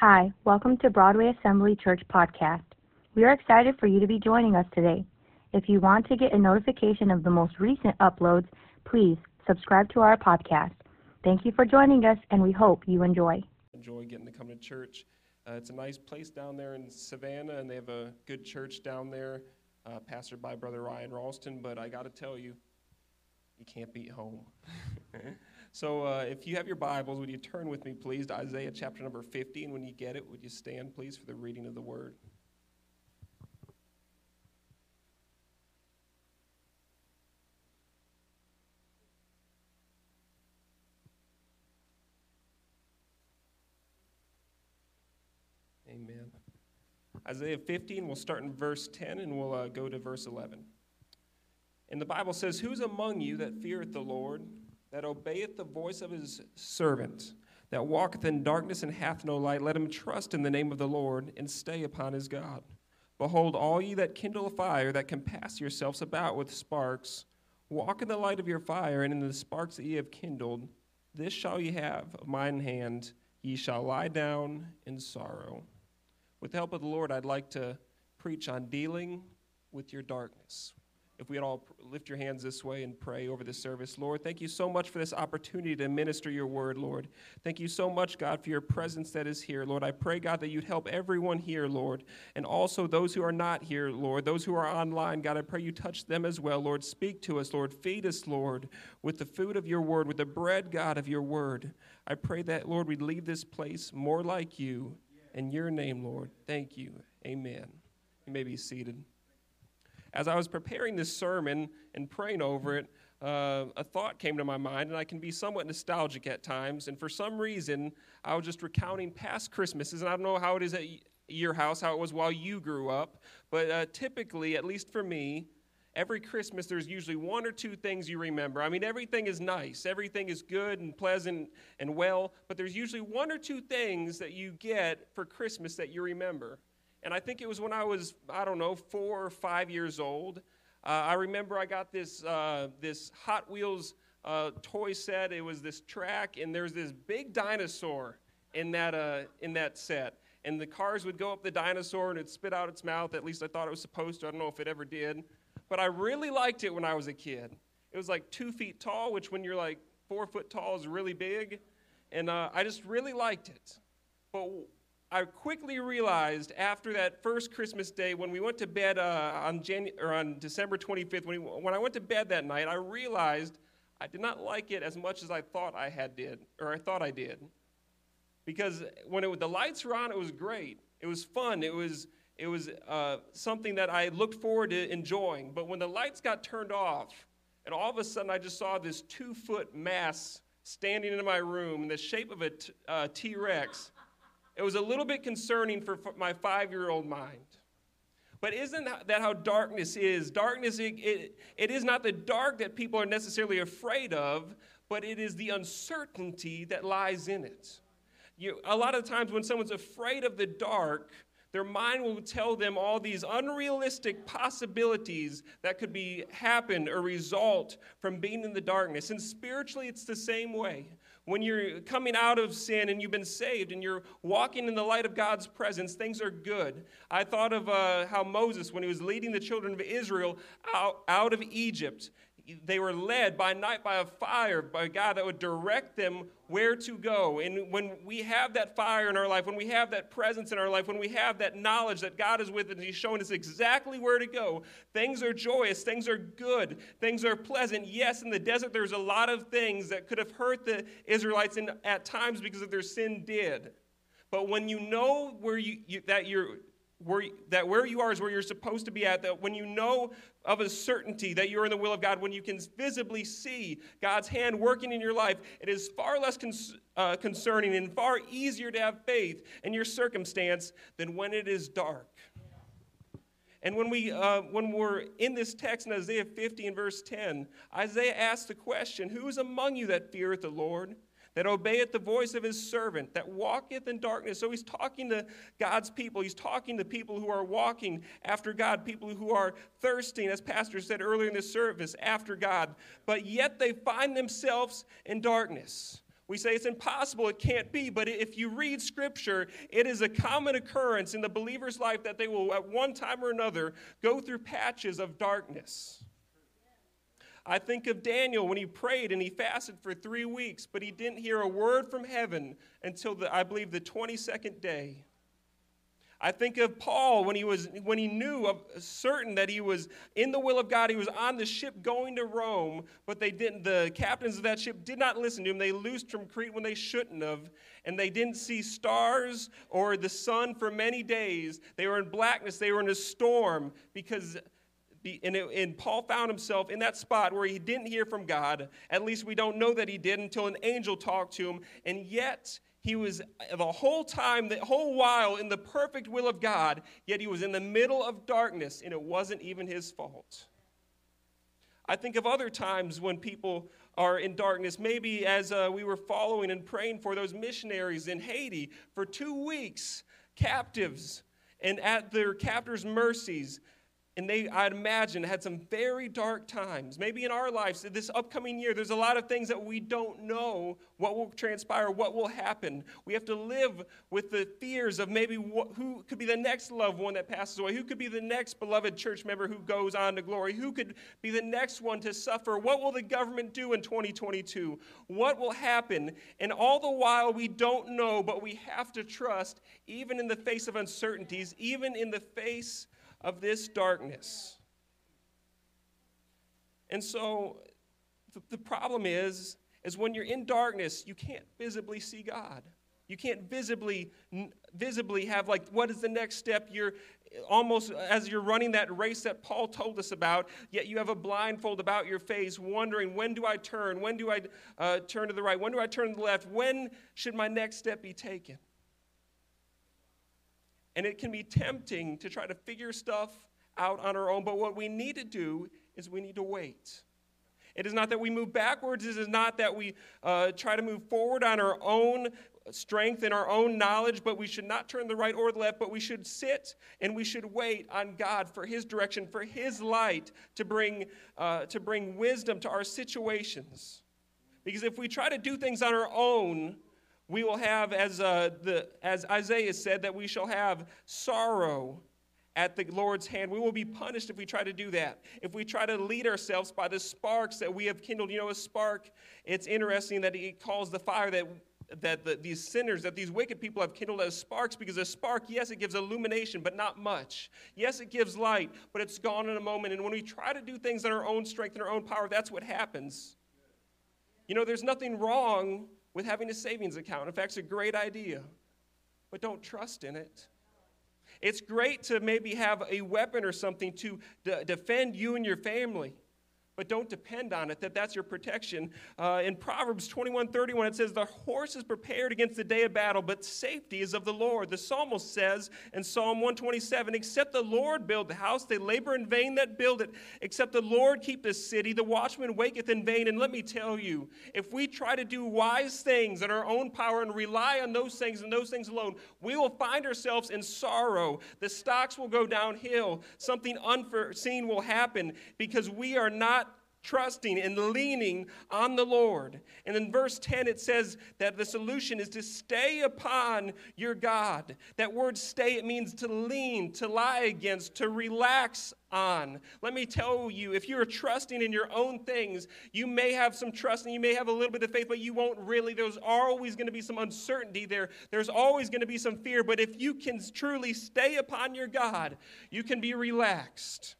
Hi, welcome to Broadway Assembly Church Podcast. We are excited for you to be joining us today. If you want to get a notification of the most recent uploads, please subscribe to our podcast. Thank you for joining us, and we hope you enjoy. Enjoy getting to come to church. Uh, it's a nice place down there in Savannah, and they have a good church down there, uh, pastored by Brother Ryan Ralston. But I got to tell you, you can't beat home. so uh, if you have your Bibles, would you turn with me, please, to Isaiah chapter number 50? And when you get it, would you stand, please, for the reading of the word? Amen. Isaiah 15, we'll start in verse 10 and we'll uh, go to verse 11. And the Bible says, Who's among you that feareth the Lord, that obeyeth the voice of his servant, that walketh in darkness and hath no light? Let him trust in the name of the Lord and stay upon his God. Behold, all ye that kindle a fire, that compass yourselves about with sparks, walk in the light of your fire, and in the sparks that ye have kindled, this shall ye have of mine hand, ye shall lie down in sorrow. With the help of the Lord, I'd like to preach on dealing with your darkness. If we'd all lift your hands this way and pray over this service. Lord, thank you so much for this opportunity to minister your word, Lord. Thank you so much, God, for your presence that is here, Lord. I pray, God, that you'd help everyone here, Lord, and also those who are not here, Lord, those who are online. God, I pray you touch them as well, Lord. Speak to us, Lord. Feed us, Lord, with the food of your word, with the bread, God, of your word. I pray that, Lord, we'd leave this place more like you in your name, Lord. Thank you. Amen. You may be seated. As I was preparing this sermon and praying over it, uh, a thought came to my mind, and I can be somewhat nostalgic at times. And for some reason, I was just recounting past Christmases, and I don't know how it is at your house, how it was while you grew up, but uh, typically, at least for me, every Christmas there's usually one or two things you remember. I mean, everything is nice, everything is good and pleasant and well, but there's usually one or two things that you get for Christmas that you remember. And I think it was when I was, I don't know, four or five years old. Uh, I remember I got this, uh, this Hot Wheels uh, toy set. It was this track, and there's this big dinosaur in that, uh, in that set. And the cars would go up the dinosaur and it'd spit out its mouth. At least I thought it was supposed to. I don't know if it ever did. But I really liked it when I was a kid. It was like two feet tall, which when you're like four foot tall is really big. And uh, I just really liked it. But I quickly realized after that first Christmas day when we went to bed uh, on, Janu- or on December 25th, when, we, when I went to bed that night, I realized I did not like it as much as I thought I had did, or I thought I did. Because when it, the lights were on, it was great. It was fun. It was it was uh, something that I looked forward to enjoying. But when the lights got turned off, and all of a sudden I just saw this two foot mass standing in my room in the shape of a t- uh, Rex, it was a little bit concerning for my five year old mind. But isn't that how darkness is? Darkness, it, it, it is not the dark that people are necessarily afraid of, but it is the uncertainty that lies in it. You, a lot of times when someone's afraid of the dark, their mind will tell them all these unrealistic possibilities that could be happen or result from being in the darkness. And spiritually, it's the same way. When you're coming out of sin and you've been saved and you're walking in the light of God's presence, things are good. I thought of uh, how Moses, when he was leading the children of Israel out, out of Egypt, they were led by night by a fire by God that would direct them where to go. And when we have that fire in our life, when we have that presence in our life, when we have that knowledge that God is with us and He's showing us exactly where to go, things are joyous, things are good, things are pleasant. Yes, in the desert, there's a lot of things that could have hurt the Israelites in, at times because of their sin did. But when you know where you, you that you're where, that where you are is where you're supposed to be at, that when you know of a certainty that you're in the will of God, when you can visibly see God's hand working in your life, it is far less cons- uh, concerning and far easier to have faith in your circumstance than when it is dark. And when, we, uh, when we're in this text in Isaiah 50 and verse 10, Isaiah asks the question Who is among you that feareth the Lord? That obeyeth the voice of his servant, that walketh in darkness. So he's talking to God's people. He's talking to people who are walking after God, people who are thirsting, as Pastor said earlier in this service, after God, but yet they find themselves in darkness. We say it's impossible, it can't be, but if you read Scripture, it is a common occurrence in the believer's life that they will, at one time or another, go through patches of darkness. I think of Daniel when he prayed and he fasted for three weeks, but he didn't hear a word from heaven until, the, I believe, the 22nd day. I think of Paul when he was when he knew of certain that he was in the will of God. He was on the ship going to Rome, but they didn't. The captains of that ship did not listen to him. They loosed from Crete when they shouldn't have, and they didn't see stars or the sun for many days. They were in blackness. They were in a storm because. And, it, and Paul found himself in that spot where he didn't hear from God. At least we don't know that he did until an angel talked to him. And yet, he was the whole time, the whole while in the perfect will of God, yet he was in the middle of darkness, and it wasn't even his fault. I think of other times when people are in darkness, maybe as uh, we were following and praying for those missionaries in Haiti for two weeks, captives, and at their captors' mercies, and they, I'd imagine, had some very dark times. Maybe in our lives, this upcoming year, there's a lot of things that we don't know what will transpire, what will happen. We have to live with the fears of maybe what, who could be the next loved one that passes away, who could be the next beloved church member who goes on to glory, who could be the next one to suffer. What will the government do in 2022? What will happen? And all the while, we don't know, but we have to trust, even in the face of uncertainties, even in the face of this darkness. And so the, the problem is, is when you're in darkness, you can't visibly see God. You can't visibly visibly have like what is the next step? You're almost as you're running that race that Paul told us about, yet you have a blindfold about your face, wondering when do I turn? When do I uh, turn to the right? When do I turn to the left? When should my next step be taken? And it can be tempting to try to figure stuff out on our own, but what we need to do is we need to wait. It is not that we move backwards. It is not that we uh, try to move forward on our own strength and our own knowledge, but we should not turn the right or the left, but we should sit and we should wait on God for His direction, for His light to bring, uh, to bring wisdom to our situations. Because if we try to do things on our own, we will have, as, uh, the, as Isaiah said, that we shall have sorrow at the Lord's hand. We will be punished if we try to do that. If we try to lead ourselves by the sparks that we have kindled. You know, a spark, it's interesting that he calls the fire that that the, these sinners, that these wicked people have kindled as sparks because a spark, yes, it gives illumination, but not much. Yes, it gives light, but it's gone in a moment. And when we try to do things in our own strength and our own power, that's what happens. You know, there's nothing wrong with having a savings account. In fact, it's a great idea, but don't trust in it. It's great to maybe have a weapon or something to defend you and your family but don't depend on it, that that's your protection. Uh, in Proverbs 21 31, it says, The horse is prepared against the day of battle, but safety is of the Lord. The psalmist says in Psalm 127, Except the Lord build the house, they labor in vain that build it. Except the Lord keep the city, the watchman waketh in vain. And let me tell you, if we try to do wise things in our own power and rely on those things and those things alone, we will find ourselves in sorrow. The stocks will go downhill. Something unforeseen will happen because we are not trusting and leaning on the Lord. And in verse 10, it says that the solution is to stay upon your God. That word stay, it means to lean, to lie against, to relax on. Let me tell you, if you're trusting in your own things, you may have some trust and you may have a little bit of faith, but you won't really. There's always going to be some uncertainty there. There's always going to be some fear. But if you can truly stay upon your God, you can be relaxed.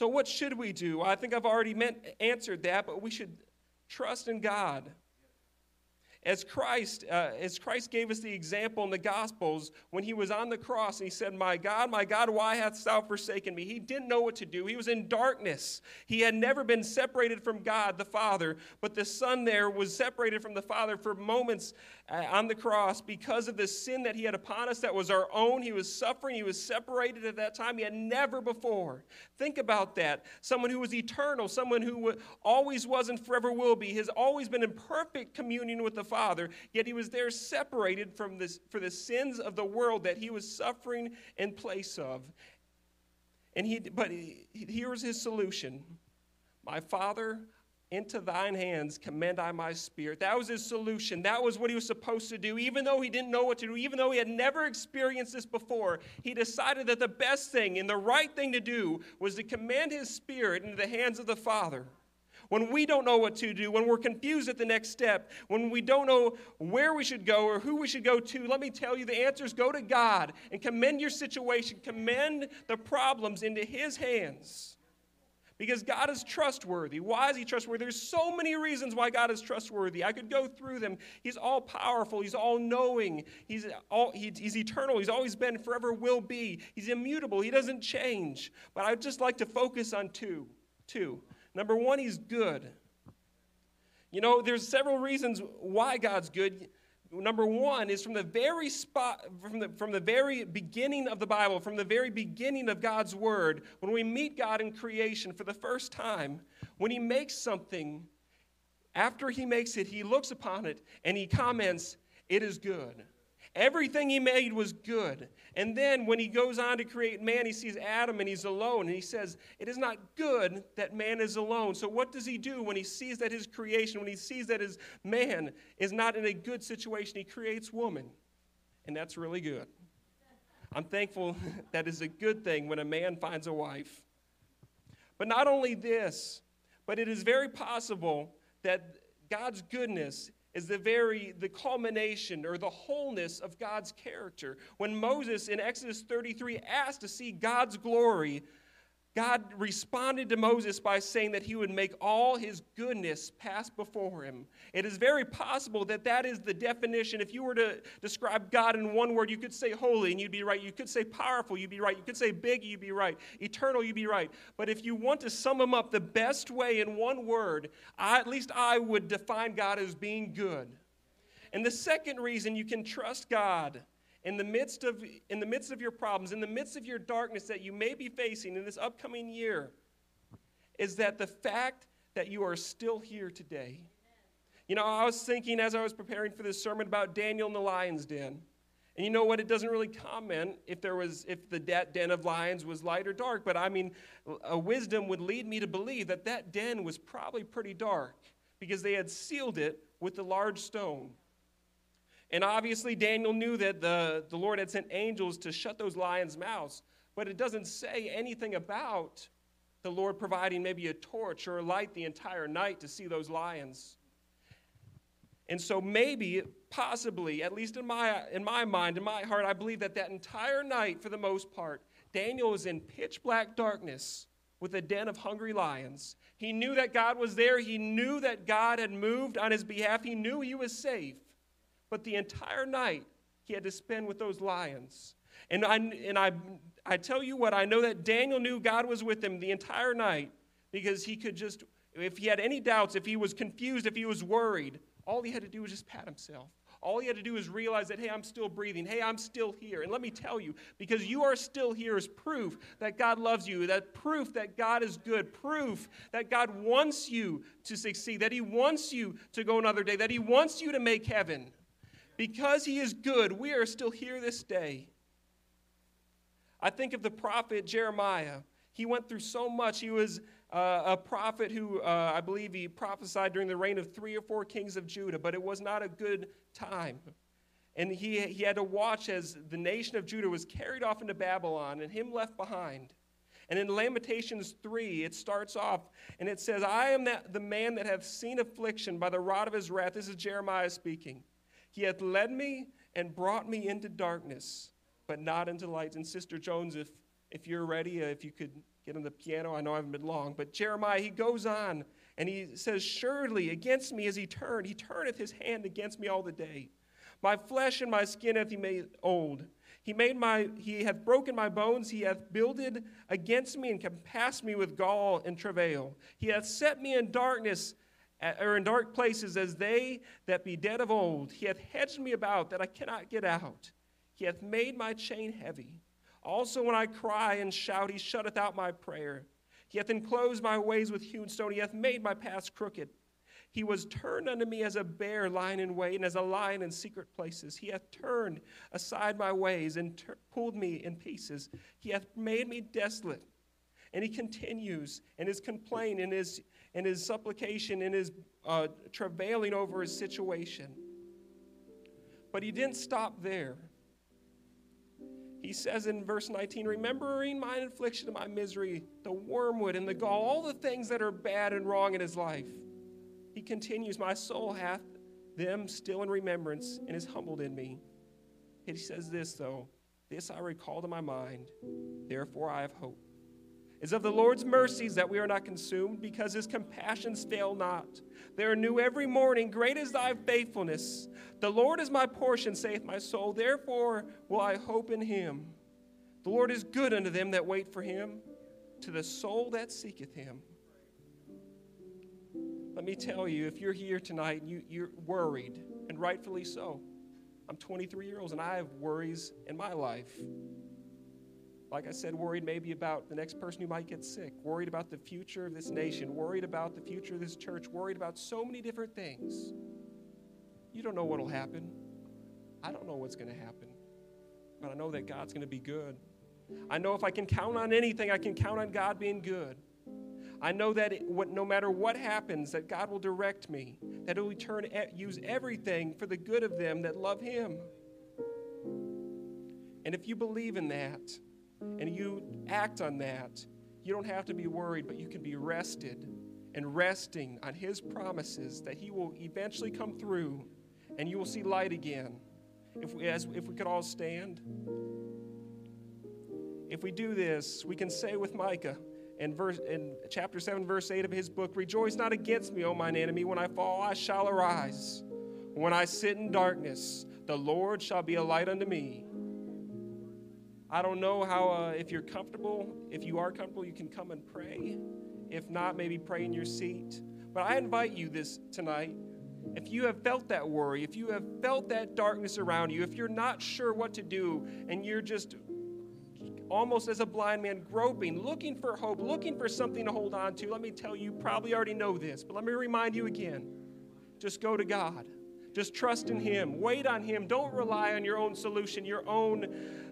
So, what should we do? I think I've already meant, answered that, but we should trust in God. As Christ, uh, as Christ gave us the example in the Gospels when he was on the cross and he said, My God, my God, why hast thou forsaken me? He didn't know what to do. He was in darkness. He had never been separated from God the Father, but the Son there was separated from the Father for moments uh, on the cross because of the sin that he had upon us that was our own. He was suffering. He was separated at that time. He had never before. Think about that. Someone who was eternal, someone who always was and forever will be, has always been in perfect communion with the Father, yet he was there separated from this, for the sins of the world that he was suffering in place of. And he, but he, here was his solution My Father, into thine hands commend I my spirit. That was his solution. That was what he was supposed to do. Even though he didn't know what to do, even though he had never experienced this before, he decided that the best thing and the right thing to do was to command his spirit into the hands of the Father. When we don't know what to do, when we're confused at the next step, when we don't know where we should go or who we should go to, let me tell you the answer is go to God and commend your situation, commend the problems into his hands because God is trustworthy. Why is He trustworthy? There's so many reasons why God is trustworthy. I could go through them. He's all powerful. He's all knowing. He's, all, he, he's eternal. He's always been, forever will be. He's immutable. He doesn't change. But I'd just like to focus on two. Two. Number one, He's good. You know, there's several reasons why God's good number one is from the very spot from the, from the very beginning of the bible from the very beginning of god's word when we meet god in creation for the first time when he makes something after he makes it he looks upon it and he comments it is good Everything he made was good. And then when he goes on to create man, he sees Adam and he's alone. And he says, It is not good that man is alone. So, what does he do when he sees that his creation, when he sees that his man is not in a good situation? He creates woman. And that's really good. I'm thankful that is a good thing when a man finds a wife. But not only this, but it is very possible that God's goodness is the very the culmination or the wholeness of God's character. When Moses in Exodus 33 asked to see God's glory, God responded to Moses by saying that he would make all his goodness pass before him. It is very possible that that is the definition. If you were to describe God in one word, you could say holy and you'd be right. You could say powerful, you'd be right. You could say big, you'd be right. Eternal, you'd be right. But if you want to sum him up the best way in one word, I, at least I would define God as being good. And the second reason you can trust God in the midst of in the midst of your problems in the midst of your darkness that you may be facing in this upcoming year is that the fact that you are still here today. You know i was thinking as i was preparing for this sermon about daniel in the lion's den. And you know what? It doesn't really comment if there was if the den of lions was light or dark but i mean a wisdom would lead me to believe that that den was probably pretty dark because they had sealed it with a large stone and obviously, Daniel knew that the, the Lord had sent angels to shut those lions' mouths, but it doesn't say anything about the Lord providing maybe a torch or a light the entire night to see those lions. And so, maybe, possibly, at least in my, in my mind, in my heart, I believe that that entire night, for the most part, Daniel was in pitch black darkness with a den of hungry lions. He knew that God was there. He knew that God had moved on his behalf. He knew he was safe. But the entire night he had to spend with those lions. And I, and I, I tell you what, I know that Daniel knew God was with him the entire night because he could just, if he had any doubts, if he was confused, if he was worried, all he had to do was just pat himself. All he had to do is realize that, hey, I'm still breathing. Hey, I'm still here. And let me tell you, because you are still here is proof that God loves you, that proof that God is good, proof that God wants you to succeed, that He wants you to go another day, that He wants you to make heaven. Because he is good, we are still here this day. I think of the prophet Jeremiah. He went through so much. He was uh, a prophet who, uh, I believe, he prophesied during the reign of three or four kings of Judah, but it was not a good time. And he, he had to watch as the nation of Judah was carried off into Babylon and him left behind. And in Lamentations 3, it starts off and it says, I am that, the man that hath seen affliction by the rod of his wrath. This is Jeremiah speaking. He hath led me and brought me into darkness, but not into light. And Sister Jones, if, if you're ready, uh, if you could get on the piano, I know I haven't been long. But Jeremiah, he goes on and he says, Surely against me as he turned, he turneth his hand against me all the day. My flesh and my skin hath he made old. He made my he hath broken my bones, he hath builded against me and compassed me with gall and travail. He hath set me in darkness or in dark places as they that be dead of old. He hath hedged me about that I cannot get out. He hath made my chain heavy. Also, when I cry and shout, he shutteth out my prayer. He hath enclosed my ways with hewn stone. He hath made my paths crooked. He was turned unto me as a bear lying in wait, and as a lion in secret places. He hath turned aside my ways and ter- pulled me in pieces. He hath made me desolate And he continues in his complaint, in his, in his supplication, in his uh, travailing over his situation. But he didn't stop there. He says in verse 19, remembering my affliction and my misery, the wormwood and the gall, all the things that are bad and wrong in his life. He continues, My soul hath them still in remembrance and is humbled in me. And he says this, though This I recall to my mind, therefore I have hope. Is of the Lord's mercies that we are not consumed, because his compassions fail not. They are new every morning. Great is thy faithfulness. The Lord is my portion, saith my soul. Therefore will I hope in him. The Lord is good unto them that wait for him, to the soul that seeketh him. Let me tell you, if you're here tonight and you, you're worried, and rightfully so, I'm 23 years old and I have worries in my life. Like I said, worried maybe about the next person who might get sick, worried about the future of this nation, worried about the future of this church, worried about so many different things. You don't know what will happen. I don't know what's going to happen. But I know that God's going to be good. I know if I can count on anything, I can count on God being good. I know that it, what, no matter what happens, that God will direct me, that He will turn, use everything for the good of them that love Him. And if you believe in that, and you act on that, you don't have to be worried, but you can be rested and resting on His promises that He will eventually come through and you will see light again. If we, as, if we could all stand. If we do this, we can say with Micah in, verse, in chapter 7, verse 8 of his book Rejoice not against me, O mine enemy. When I fall, I shall arise. When I sit in darkness, the Lord shall be a light unto me. I don't know how, uh, if you're comfortable, if you are comfortable, you can come and pray. If not, maybe pray in your seat. But I invite you this tonight. If you have felt that worry, if you have felt that darkness around you, if you're not sure what to do and you're just almost as a blind man groping, looking for hope, looking for something to hold on to, let me tell you, you probably already know this, but let me remind you again. Just go to God. Just trust in Him. Wait on Him. Don't rely on your own solution, your own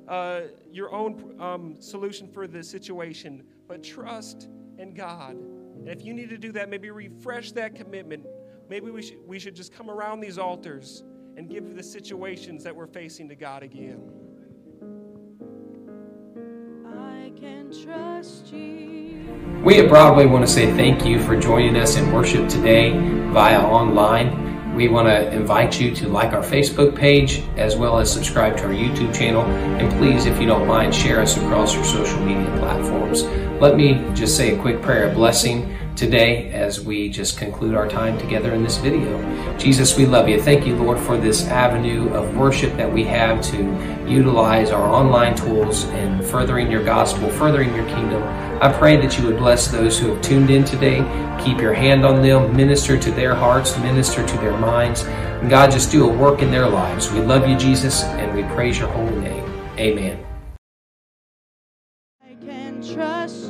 uh, your own um, solution for the situation, but trust in God. And if you need to do that, maybe refresh that commitment. Maybe we should, we should just come around these altars and give the situations that we're facing to God again. I can trust you. We at Broadway want to say thank you for joining us in worship today via online. We want to invite you to like our Facebook page as well as subscribe to our YouTube channel. And please, if you don't mind, share us across your social media platforms. Let me just say a quick prayer of blessing today as we just conclude our time together in this video. Jesus, we love you. Thank you, Lord, for this avenue of worship that we have to utilize our online tools and furthering your gospel, furthering your kingdom. I pray that you would bless those who have tuned in today. Keep your hand on them, minister to their hearts, minister to their minds. And God, just do a work in their lives. We love you, Jesus, and we praise your holy name. Amen. I can trust